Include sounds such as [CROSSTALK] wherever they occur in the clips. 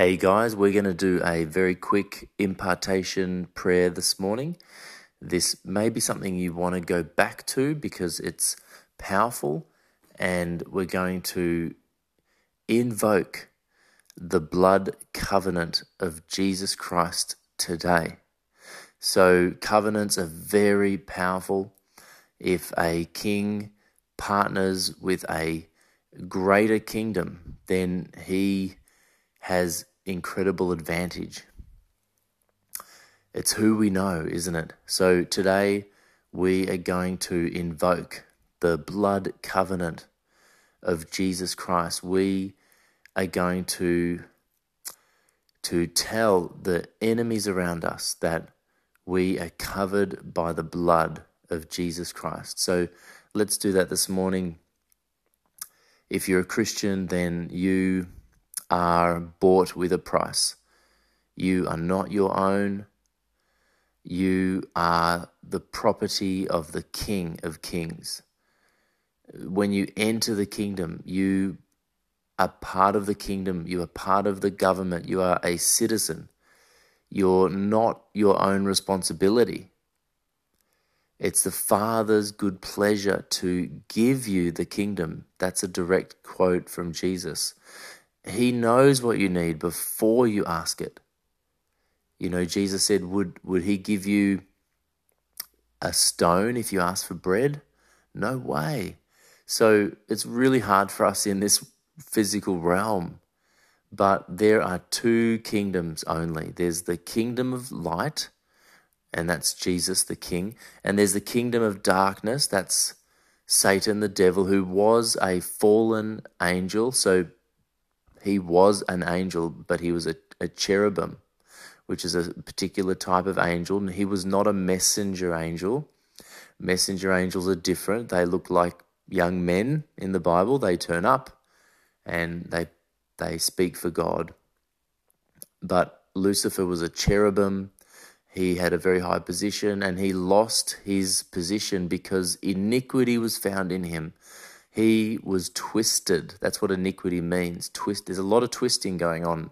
Hey guys, we're going to do a very quick impartation prayer this morning. This may be something you want to go back to because it's powerful, and we're going to invoke the blood covenant of Jesus Christ today. So, covenants are very powerful. If a king partners with a greater kingdom, then he has incredible advantage. It's who we know, isn't it? So today we are going to invoke the blood covenant of Jesus Christ. We are going to to tell the enemies around us that we are covered by the blood of Jesus Christ. So let's do that this morning. If you're a Christian, then you are bought with a price. You are not your own. You are the property of the King of Kings. When you enter the kingdom, you are part of the kingdom. You are part of the government. You are a citizen. You're not your own responsibility. It's the Father's good pleasure to give you the kingdom. That's a direct quote from Jesus. He knows what you need before you ask it. You know, Jesus said, Would, would he give you a stone if you ask for bread? No way. So it's really hard for us in this physical realm. But there are two kingdoms only there's the kingdom of light, and that's Jesus the King, and there's the kingdom of darkness, that's Satan the devil, who was a fallen angel. So he was an angel, but he was a, a cherubim, which is a particular type of angel, and he was not a messenger angel. Messenger angels are different. They look like young men in the Bible. They turn up and they they speak for God. But Lucifer was a cherubim. He had a very high position and he lost his position because iniquity was found in him. He was twisted. That's what iniquity means. Twist. There's a lot of twisting going on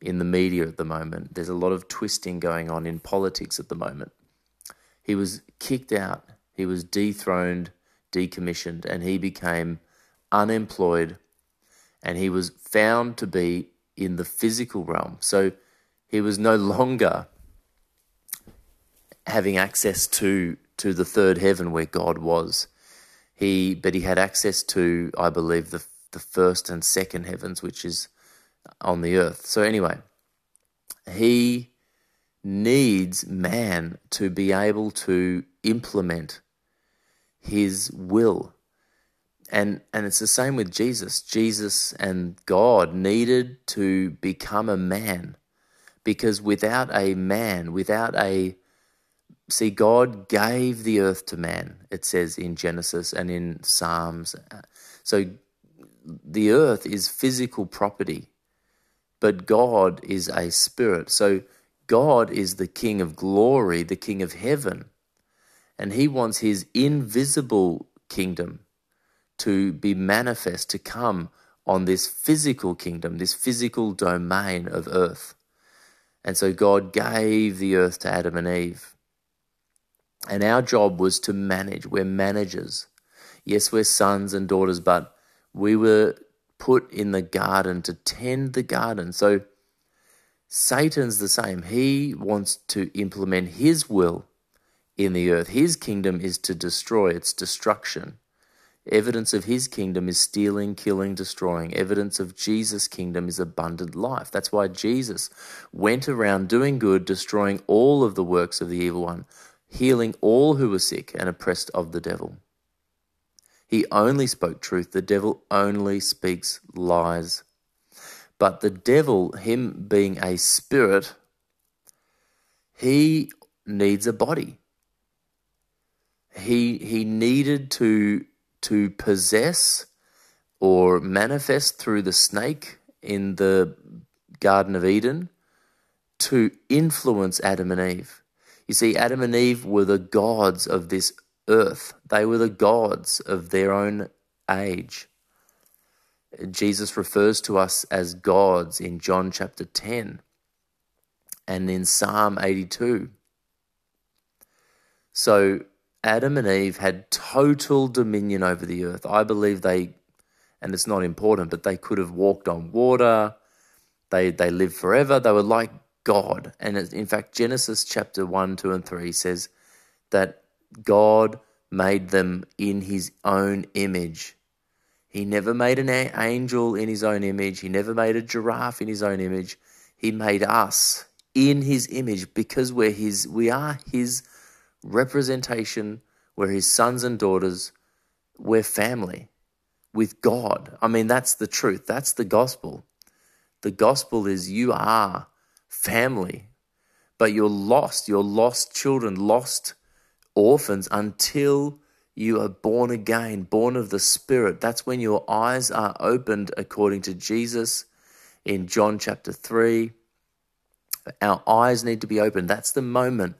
in the media at the moment. There's a lot of twisting going on in politics at the moment. He was kicked out. He was dethroned, decommissioned, and he became unemployed. And he was found to be in the physical realm. So he was no longer having access to to the third heaven where God was. He, but he had access to, I believe, the the first and second heavens, which is on the earth. So anyway, he needs man to be able to implement his will. And and it's the same with Jesus. Jesus and God needed to become a man because without a man, without a See, God gave the earth to man, it says in Genesis and in Psalms. So the earth is physical property, but God is a spirit. So God is the King of glory, the King of heaven, and He wants His invisible kingdom to be manifest, to come on this physical kingdom, this physical domain of earth. And so God gave the earth to Adam and Eve. And our job was to manage. We're managers. Yes, we're sons and daughters, but we were put in the garden to tend the garden. So Satan's the same. He wants to implement his will in the earth. His kingdom is to destroy, it's destruction. Evidence of his kingdom is stealing, killing, destroying. Evidence of Jesus' kingdom is abundant life. That's why Jesus went around doing good, destroying all of the works of the evil one healing all who were sick and oppressed of the devil. He only spoke truth, the devil only speaks lies. But the devil, him being a spirit, he needs a body. He he needed to to possess or manifest through the snake in the Garden of Eden to influence Adam and Eve. You see, Adam and Eve were the gods of this earth, they were the gods of their own age. Jesus refers to us as gods in John chapter 10 and in Psalm 82. So Adam and Eve had total dominion over the earth. I believe they, and it's not important, but they could have walked on water. They, they lived forever. They were like God. And in fact, Genesis chapter 1, 2, and 3 says that God made them in his own image. He never made an angel in his own image. He never made a giraffe in his own image. He made us in his image because we're his we are his representation, we're his sons and daughters, we're family with God. I mean that's the truth. That's the gospel. The gospel is you are family, but you're lost. You're lost children, lost orphans until you are born again, born of the Spirit. That's when your eyes are opened according to Jesus in John chapter 3. Our eyes need to be opened. That's the moment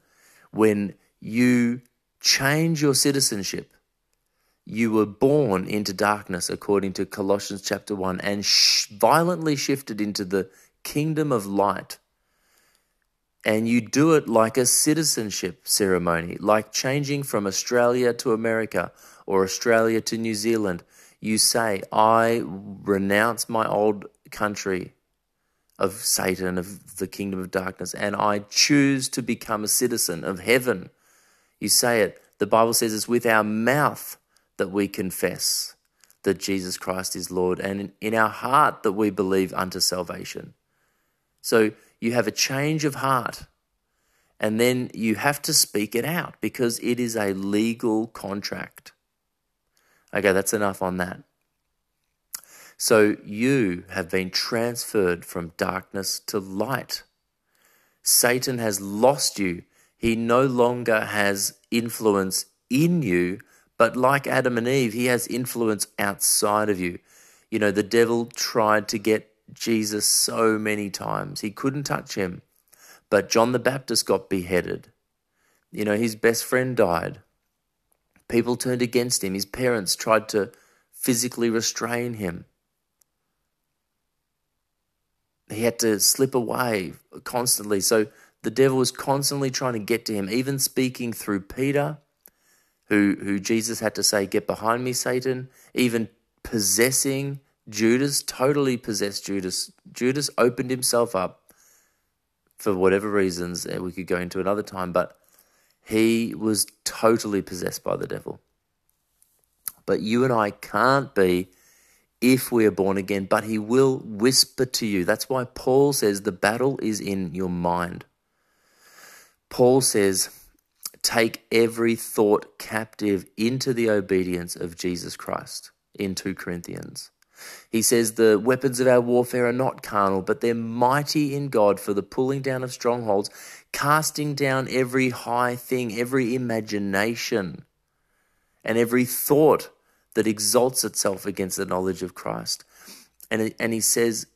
when you change your citizenship. You were born into darkness, according to Colossians chapter 1, and sh- violently shifted into the kingdom of light and you do it like a citizenship ceremony, like changing from Australia to America or Australia to New Zealand. You say, I renounce my old country of Satan, of the kingdom of darkness, and I choose to become a citizen of heaven. You say it. The Bible says it's with our mouth that we confess that Jesus Christ is Lord, and in our heart that we believe unto salvation. So you have a change of heart. And then you have to speak it out because it is a legal contract. Okay, that's enough on that. So you have been transferred from darkness to light. Satan has lost you. He no longer has influence in you, but like Adam and Eve, he has influence outside of you. You know, the devil tried to get Jesus so many times. He couldn't touch him. But John the Baptist got beheaded. You know, his best friend died. People turned against him. His parents tried to physically restrain him. He had to slip away constantly. So the devil was constantly trying to get to him, even speaking through Peter, who, who Jesus had to say, Get behind me, Satan, even possessing Judas, totally possessed Judas. Judas opened himself up for whatever reasons, and we could go into another time, but he was totally possessed by the devil. But you and I can't be if we are born again, but he will whisper to you. That's why Paul says the battle is in your mind. Paul says, take every thought captive into the obedience of Jesus Christ in 2 Corinthians. He says the weapons of our warfare are not carnal, but they're mighty in God for the pulling down of strongholds, casting down every high thing, every imagination, and every thought that exalts itself against the knowledge of Christ. And, and he says,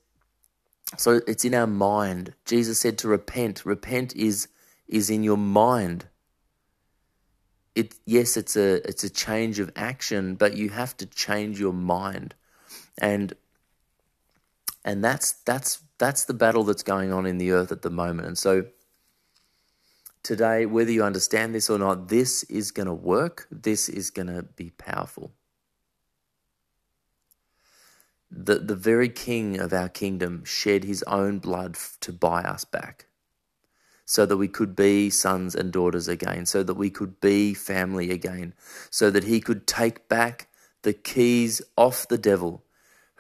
so it's in our mind. Jesus said to repent. Repent is, is in your mind. It, yes, it's a, it's a change of action, but you have to change your mind and and that's that's that's the battle that's going on in the earth at the moment. And so today, whether you understand this or not, this is going to work. This is going to be powerful. The, the very king of our kingdom shed his own blood to buy us back so that we could be sons and daughters again, so that we could be family again, so that he could take back the keys off the devil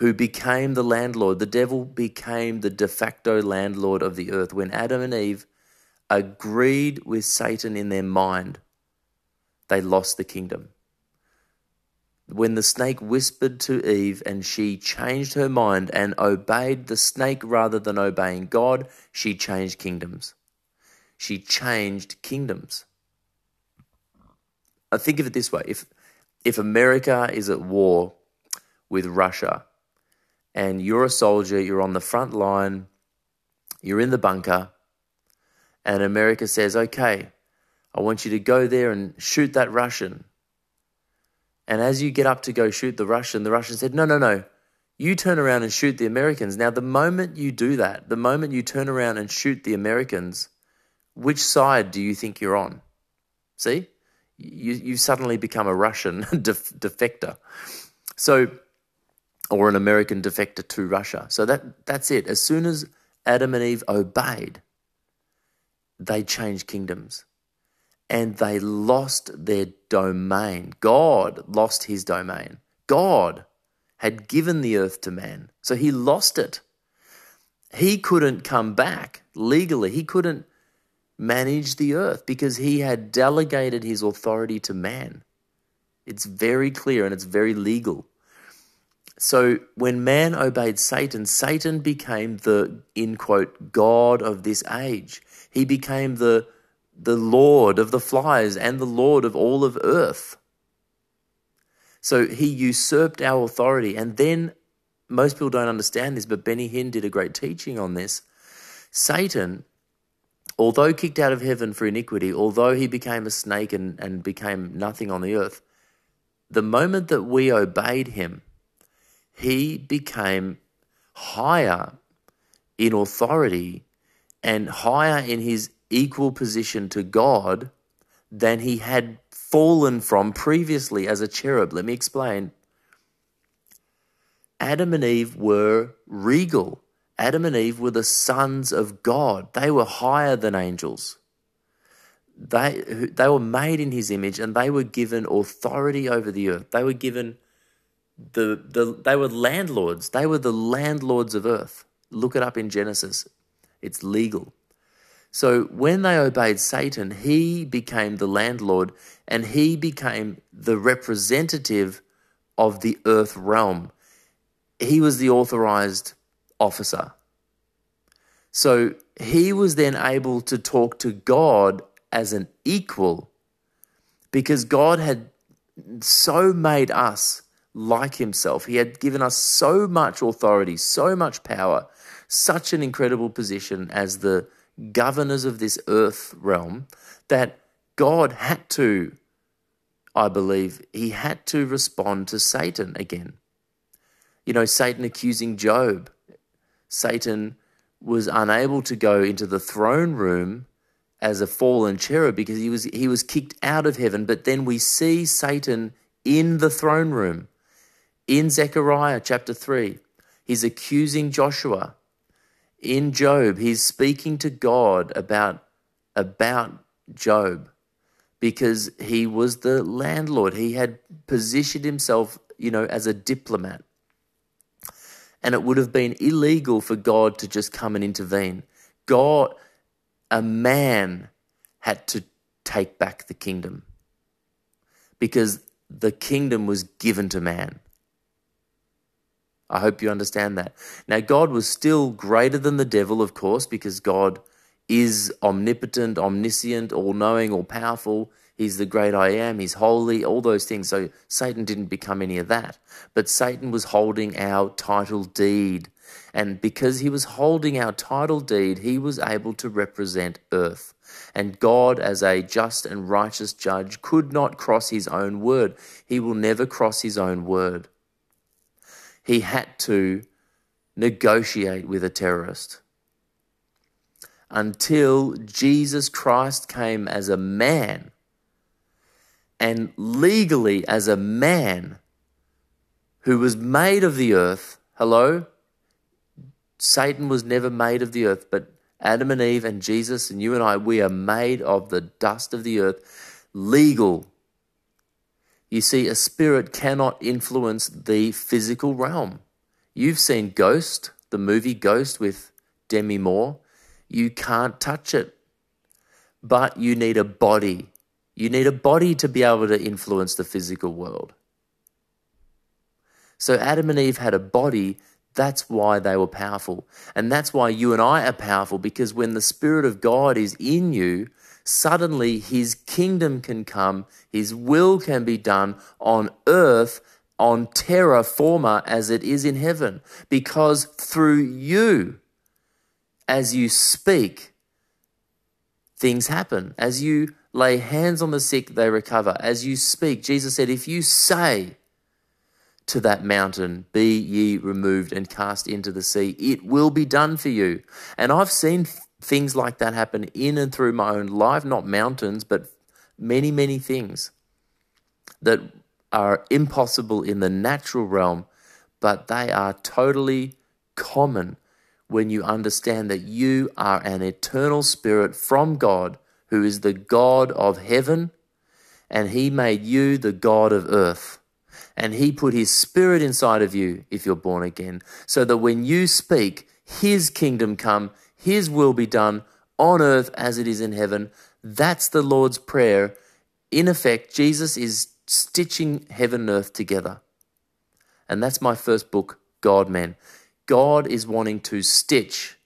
who became the landlord. The devil became the de facto landlord of the earth when Adam and Eve agreed with Satan in their mind. They lost the kingdom. when the snake whispered to Eve and she changed her mind and obeyed the snake rather than obeying God, she changed kingdoms. She changed kingdoms. I think of it this way if, if America is at war with Russia and you're a soldier, you're on the front line, you're in the bunker, and America says, okay, I want you to go there and shoot that Russian. And as you get up to go shoot the Russian, the Russian said, No, no, no. You turn around and shoot the Americans. Now, the moment you do that, the moment you turn around and shoot the Americans, which side do you think you're on? See? You, you suddenly become a Russian [LAUGHS] def- defector. So, or an American defector to Russia. So that, that's it. As soon as Adam and Eve obeyed, they changed kingdoms and they lost their domain. God lost his domain. God had given the earth to man, so he lost it. He couldn't come back legally, he couldn't manage the earth because he had delegated his authority to man. It's very clear and it's very legal. So when man obeyed Satan, Satan became the, in quote, God of this age. He became the the Lord of the flies and the Lord of all of earth. So he usurped our authority. And then most people don't understand this, but Benny Hinn did a great teaching on this. Satan, although kicked out of heaven for iniquity, although he became a snake and, and became nothing on the earth, the moment that we obeyed him, he became higher in authority and higher in his equal position to God than he had fallen from previously as a cherub. Let me explain. Adam and Eve were regal. Adam and Eve were the sons of God. They were higher than angels. They, they were made in his image and they were given authority over the earth. They were given the, the they were landlords. They were the landlords of earth. Look it up in Genesis. It's legal. So when they obeyed Satan, he became the landlord and he became the representative of the earth realm. He was the authorized officer. So he was then able to talk to God as an equal because God had so made us like himself. He had given us so much authority, so much power, such an incredible position as the governors of this earth realm that God had to, I believe, he had to respond to Satan again. You know, Satan accusing Job. Satan was unable to go into the throne room as a fallen cherub because he was he was kicked out of heaven but then we see Satan in the throne room in Zechariah chapter 3 he's accusing Joshua in Job, he's speaking to God about, about Job because he was the landlord. He had positioned himself, you know, as a diplomat. And it would have been illegal for God to just come and intervene. God, a man, had to take back the kingdom because the kingdom was given to man. I hope you understand that. Now, God was still greater than the devil, of course, because God is omnipotent, omniscient, all knowing, all powerful. He's the great I am. He's holy, all those things. So Satan didn't become any of that. But Satan was holding our title deed. And because he was holding our title deed, he was able to represent earth. And God, as a just and righteous judge, could not cross his own word. He will never cross his own word he had to negotiate with a terrorist until Jesus Christ came as a man and legally as a man who was made of the earth. Hello? Satan was never made of the earth, but Adam and Eve and Jesus and you and I, we are made of the dust of the earth, legal you see, a spirit cannot influence the physical realm. You've seen Ghost, the movie Ghost with Demi Moore. You can't touch it, but you need a body. You need a body to be able to influence the physical world. So Adam and Eve had a body. That's why they were powerful. And that's why you and I are powerful because when the Spirit of God is in you, suddenly His kingdom can come, His will can be done on earth, on terra firma as it is in heaven. Because through you, as you speak, things happen. As you lay hands on the sick, they recover. As you speak, Jesus said, if you say to that mountain, Be ye removed and cast into the sea, it will be done for you. And I've seen things like that happen in and through my own life, not mountains, but many, many things that are impossible in the natural realm, but they are totally common when you understand that you are an eternal spirit from God who is the God of heaven, and He made you the God of earth. And He put His Spirit inside of you if you're born again, so that when you speak, His kingdom come, His will be done on earth as it is in heaven. That's the Lord's Prayer. In effect, Jesus is stitching heaven and earth together. And that's my first book, God Man. God is wanting to stitch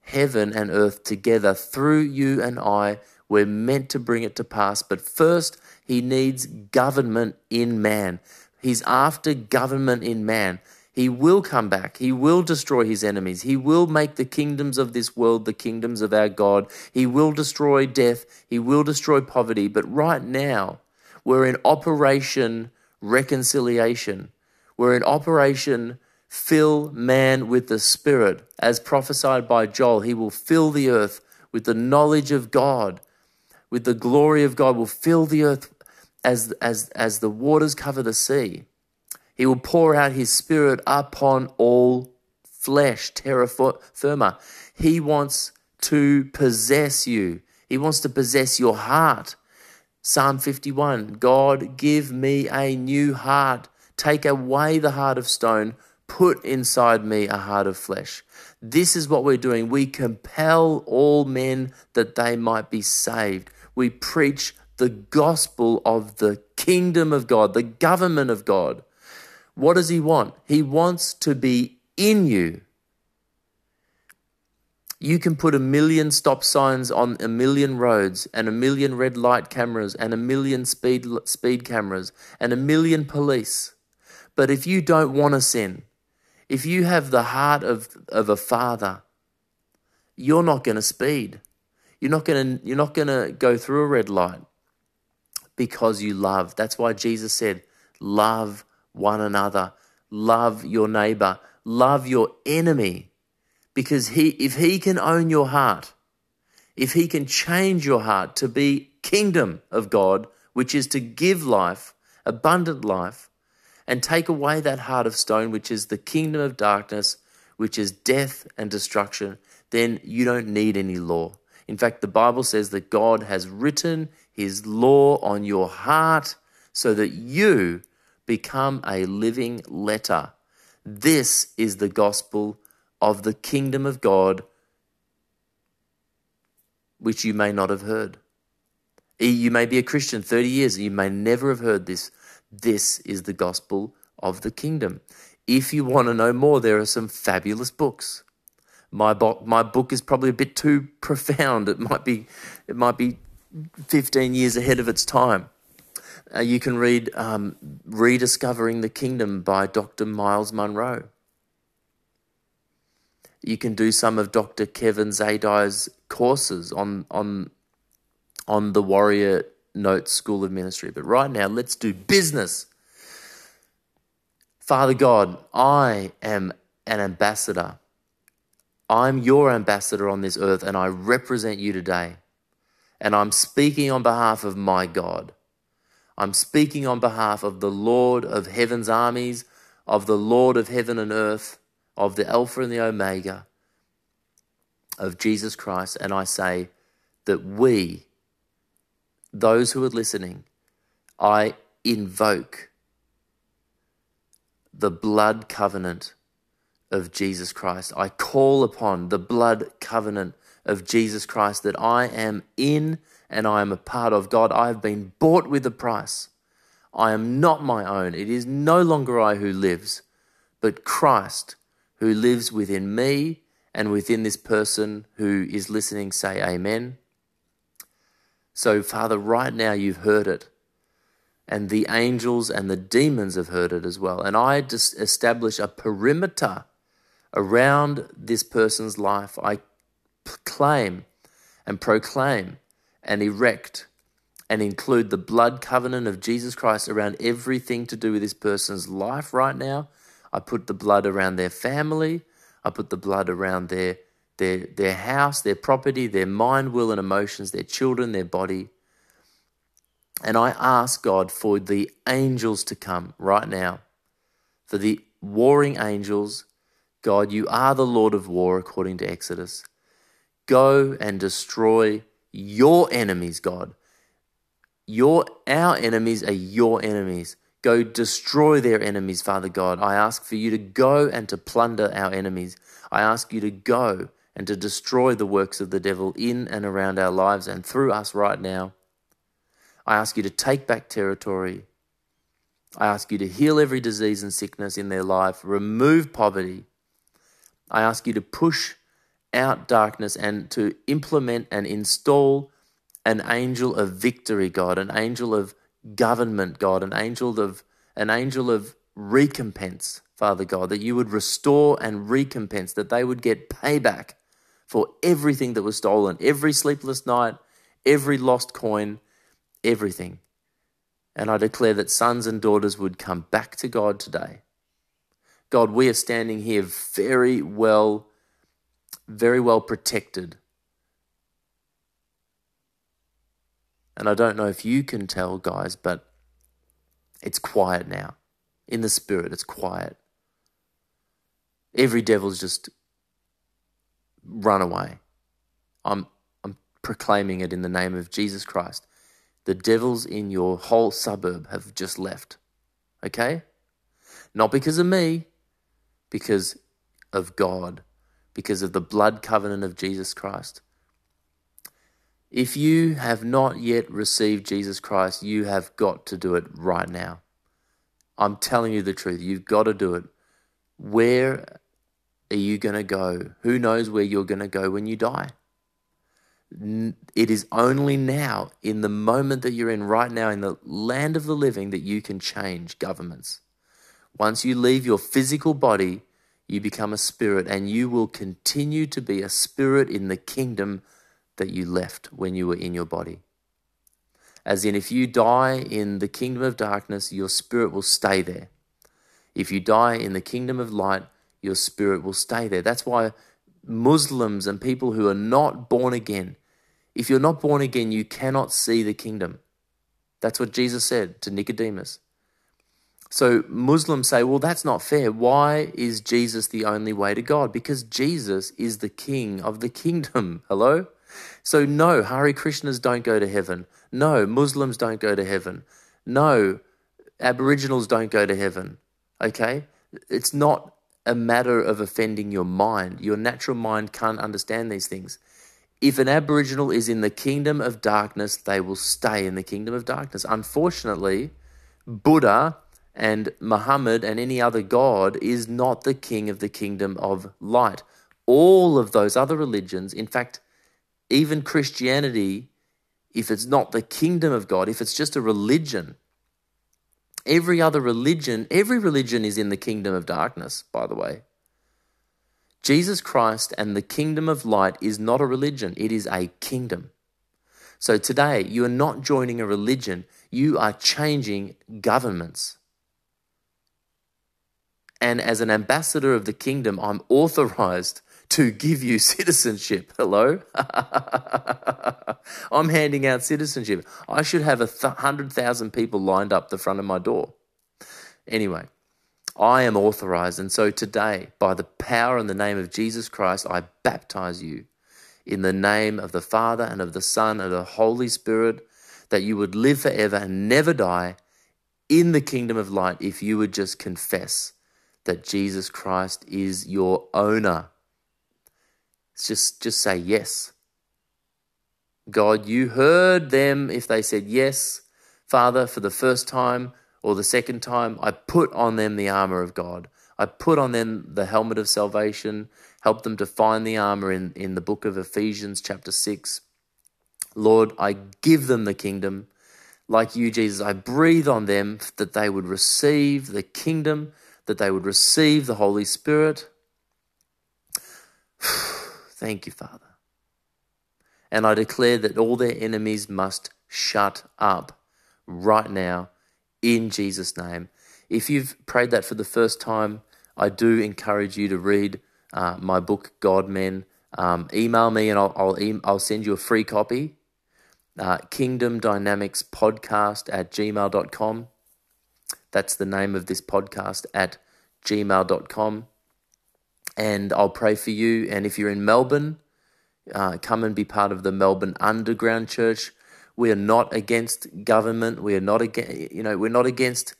heaven and earth together through you and I we're meant to bring it to pass. But first, he needs government in man. He's after government in man. He will come back. He will destroy his enemies. He will make the kingdoms of this world the kingdoms of our God. He will destroy death. He will destroy poverty. But right now, we're in operation reconciliation. We're in operation fill man with the Spirit. As prophesied by Joel, he will fill the earth with the knowledge of God with the glory of God will fill the earth as, as, as the waters cover the sea. He will pour out his spirit upon all flesh, terra firma. He wants to possess you. He wants to possess your heart. Psalm 51 God, give me a new heart. Take away the heart of stone. Put inside me a heart of flesh. This is what we're doing. We compel all men that they might be saved we preach the gospel of the kingdom of God, the government of God. What does He want? He wants to be in you. You can put a million stop signs on a million roads and a million red light cameras and a million speed speed cameras and a million police. But if you don't want to sin, if you have the heart of, of a father, you're not going to speed. You're not going to you're not going to go through a red light because you love. That's why Jesus said, "Love one another, love your neighbor, love your enemy." Because he if he can own your heart, if he can change your heart to be kingdom of God, which is to give life, abundant life, and take away that heart of stone, which is the kingdom of darkness, which is death and destruction, then you don't need any law. In fact, the Bible says that God has written his law on your heart so that you become a living letter. This is the gospel of the kingdom of God, which you may not have heard. You may be a Christian 30 years, and you may never have heard this. This is the gospel of the kingdom. If you want to know more, there are some fabulous books my book my book is probably a bit too [LAUGHS] profound. It might be it might be 15 years ahead of its time. Uh, you can read um, Rediscovering the Kingdom by Dr. Miles Munroe. You can do some of Dr. Kevin Zadai's courses on on on the Warrior Notes School of Ministry. But right now, let's do business. Father God, I am an ambassador I'm your ambassador on this earth and I represent you today. And I'm speaking on behalf of my God. I'm speaking on behalf of the Lord of heaven's armies, of the Lord of heaven and earth, of the Alpha and the Omega, of Jesus Christ. And I say that we, those who are listening, I invoke the blood covenant of Jesus Christ. I call upon the blood covenant of Jesus Christ that I am in and I am a part of. God, I have been bought with a price. I am not my own. It is no longer I who lives, but Christ who lives within me and within this person who is listening say amen. So, Father, right now you've heard it, and the angels and the demons have heard it as well. And I just establish a perimeter around this person's life. I claim and proclaim and erect and include the blood covenant of Jesus Christ around everything to do with this person's life right now. I put the blood around their family. I put the blood around their their their house, their property, their mind, will and emotions, their children, their body. And I ask God for the angels to come right now. For the warring angels, God, you are the Lord of war according to Exodus. Go and destroy your enemies, God. Your our enemies are your enemies. Go destroy their enemies, Father God. I ask for you to go and to plunder our enemies. I ask you to go and to destroy the works of the devil in and around our lives and through us right now. I ask you to take back territory. I ask you to heal every disease and sickness in their life, remove poverty. I ask you to push out darkness and to implement and install an angel of victory, God, an angel of government, God, an angel of an angel of recompense, Father God, that you would restore and recompense, that they would get payback for everything that was stolen, every sleepless night, every lost coin, everything. And I declare that sons and daughters would come back to God today. God, we are standing here very well, very well protected And I don't know if you can tell, guys, but it's quiet now. In the spirit, it's quiet. Every devil's just run away. I'm, I'm proclaiming it in the name of Jesus Christ. The devils in your whole suburb have just left. Okay? Not because of me, because of God, because of the blood covenant of Jesus Christ. If you have not yet received Jesus Christ, you have got to do it right now. I'm telling you the truth. You've got to do it. Where are you going to go? Who knows where you're going to go when you die? It is only now, in the moment that you're in right now, in the land of the living, that you can change governments. Once you leave your physical body, you become a spirit, and you will continue to be a spirit in the kingdom that you left when you were in your body. As in, if you die in the kingdom of darkness, your spirit will stay there. If you die in the kingdom of light, your spirit will stay there. That's why Muslims and people who are not born again, if you're not born again, you cannot see the kingdom. That's what Jesus said to Nicodemus. So Muslims say, well, that's not fair. Why is Jesus the only way to God? Because Jesus is the king of the kingdom. [LAUGHS] Hello? So, no, Hare Krishnas don't go to heaven. No, Muslims don't go to heaven. No, Aboriginals don't go to heaven. Okay? It's not a matter of offending your mind. Your natural mind can't understand these things. If an Aboriginal is in the kingdom of darkness, they will stay in the kingdom of darkness. Unfortunately, Buddha and Muhammad and any other God is not the king of the kingdom of light. All of those other religions, in fact, even Christianity, if it's not the kingdom of God, if it's just a religion, every other religion, every religion is in the kingdom of darkness, by the way. Jesus Christ and the kingdom of light is not a religion, it is a kingdom. So today, you are not joining a religion, you are changing governments. And as an ambassador of the kingdom, I'm authorized to give you [LAUGHS] citizenship. Hello? [LAUGHS] I'm handing out citizenship. I should have a 100,000 people lined up the front of my door. Anyway, I am authorized. And so today, by the power and the name of Jesus Christ, I baptize you in the name of the Father and of the Son and of the Holy Spirit, that you would live forever and never die in the kingdom of light if you would just confess that Jesus Christ is your owner just, just say yes. God, you heard them if they said yes. Father, for the first time or the second time, I put on them the armor of God. I put on them the helmet of salvation, help them to find the armor in, in the book of Ephesians, chapter 6. Lord, I give them the kingdom. Like you, Jesus, I breathe on them that they would receive the kingdom, that they would receive the Holy Spirit. [SIGHS] Thank you, Father. And I declare that all their enemies must shut up right now in Jesus' name. If you've prayed that for the first time, I do encourage you to read uh, my book, God Men. Um, email me and I'll, I'll, e- I'll, send you a free copy. Uh, Kingdom Dynamics Podcast at gmail.com. That's the name of this podcast at gmail.com. And I'll pray for you. And if you're in Melbourne, uh, come and be part of the Melbourne Underground Church. We are not against government. We are not against, you know, we're not against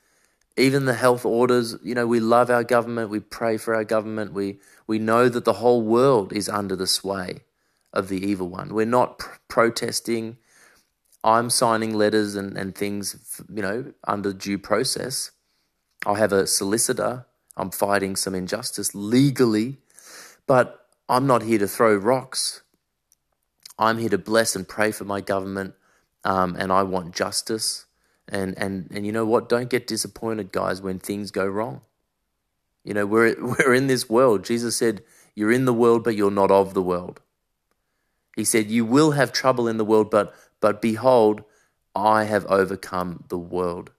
even the health orders. You know, we love our government. We pray for our government. We we know that the whole world is under the sway of the evil one. We're not pr- protesting. I'm signing letters and, and things, you know, under due process. I have a solicitor. I'm fighting some injustice legally, but I'm not here to throw rocks. I'm here to bless and pray for my government um, and I want justice. And, and, and you know what? Don't get disappointed, guys, when things go wrong. You know, we're, [LAUGHS] we're in this world. Jesus said, You're in the world, but you're not of the world. He said, You will have trouble in the world, but, but behold, I have overcome the world.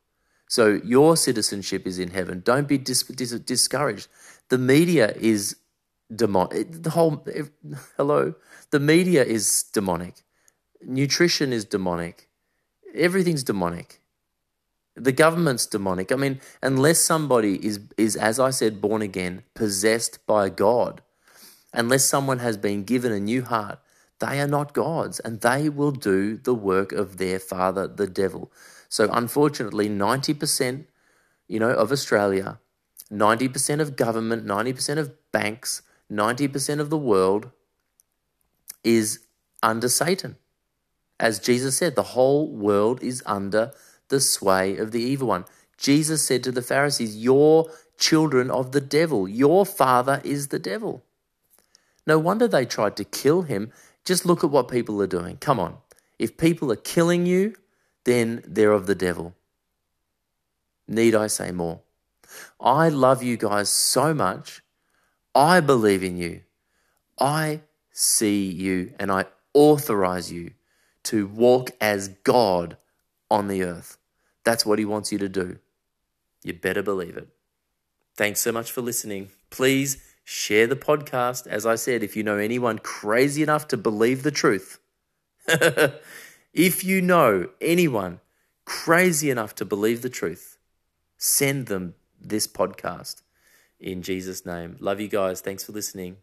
So your citizenship is in heaven. Don't be dis- dis- discouraged. The media is demonic. The whole, [LAUGHS] hello, the media is demonic. Nutrition is demonic. Everything's demonic. The government's demonic. I mean, unless somebody is, is, as I said, born again, possessed by God, unless someone has been given a new heart, they are not gods and they will do the work of their father, the devil. So, unfortunately, 90%, you know, of Australia, 90% of government, 90% of banks, 90% of the world is under Satan. As Jesus said, the whole world is under the sway of the evil one. Jesus said to the Pharisees, You're children of the devil. Your father is the devil. No wonder they tried to kill him. Just look at what people are doing. Come on. If people are killing you, then they're of the devil. Need I say more? I love you guys so much. I believe in you. I see you and I authorize you to walk as God on the earth. That's what He wants you to do. You better believe it. Thanks so much for listening. Please share the podcast. As I said, if you know anyone crazy enough to believe the truth, [LAUGHS] if you know anyone crazy enough to believe the truth, send them this podcast in Jesus' name. Love you guys. Thanks for listening.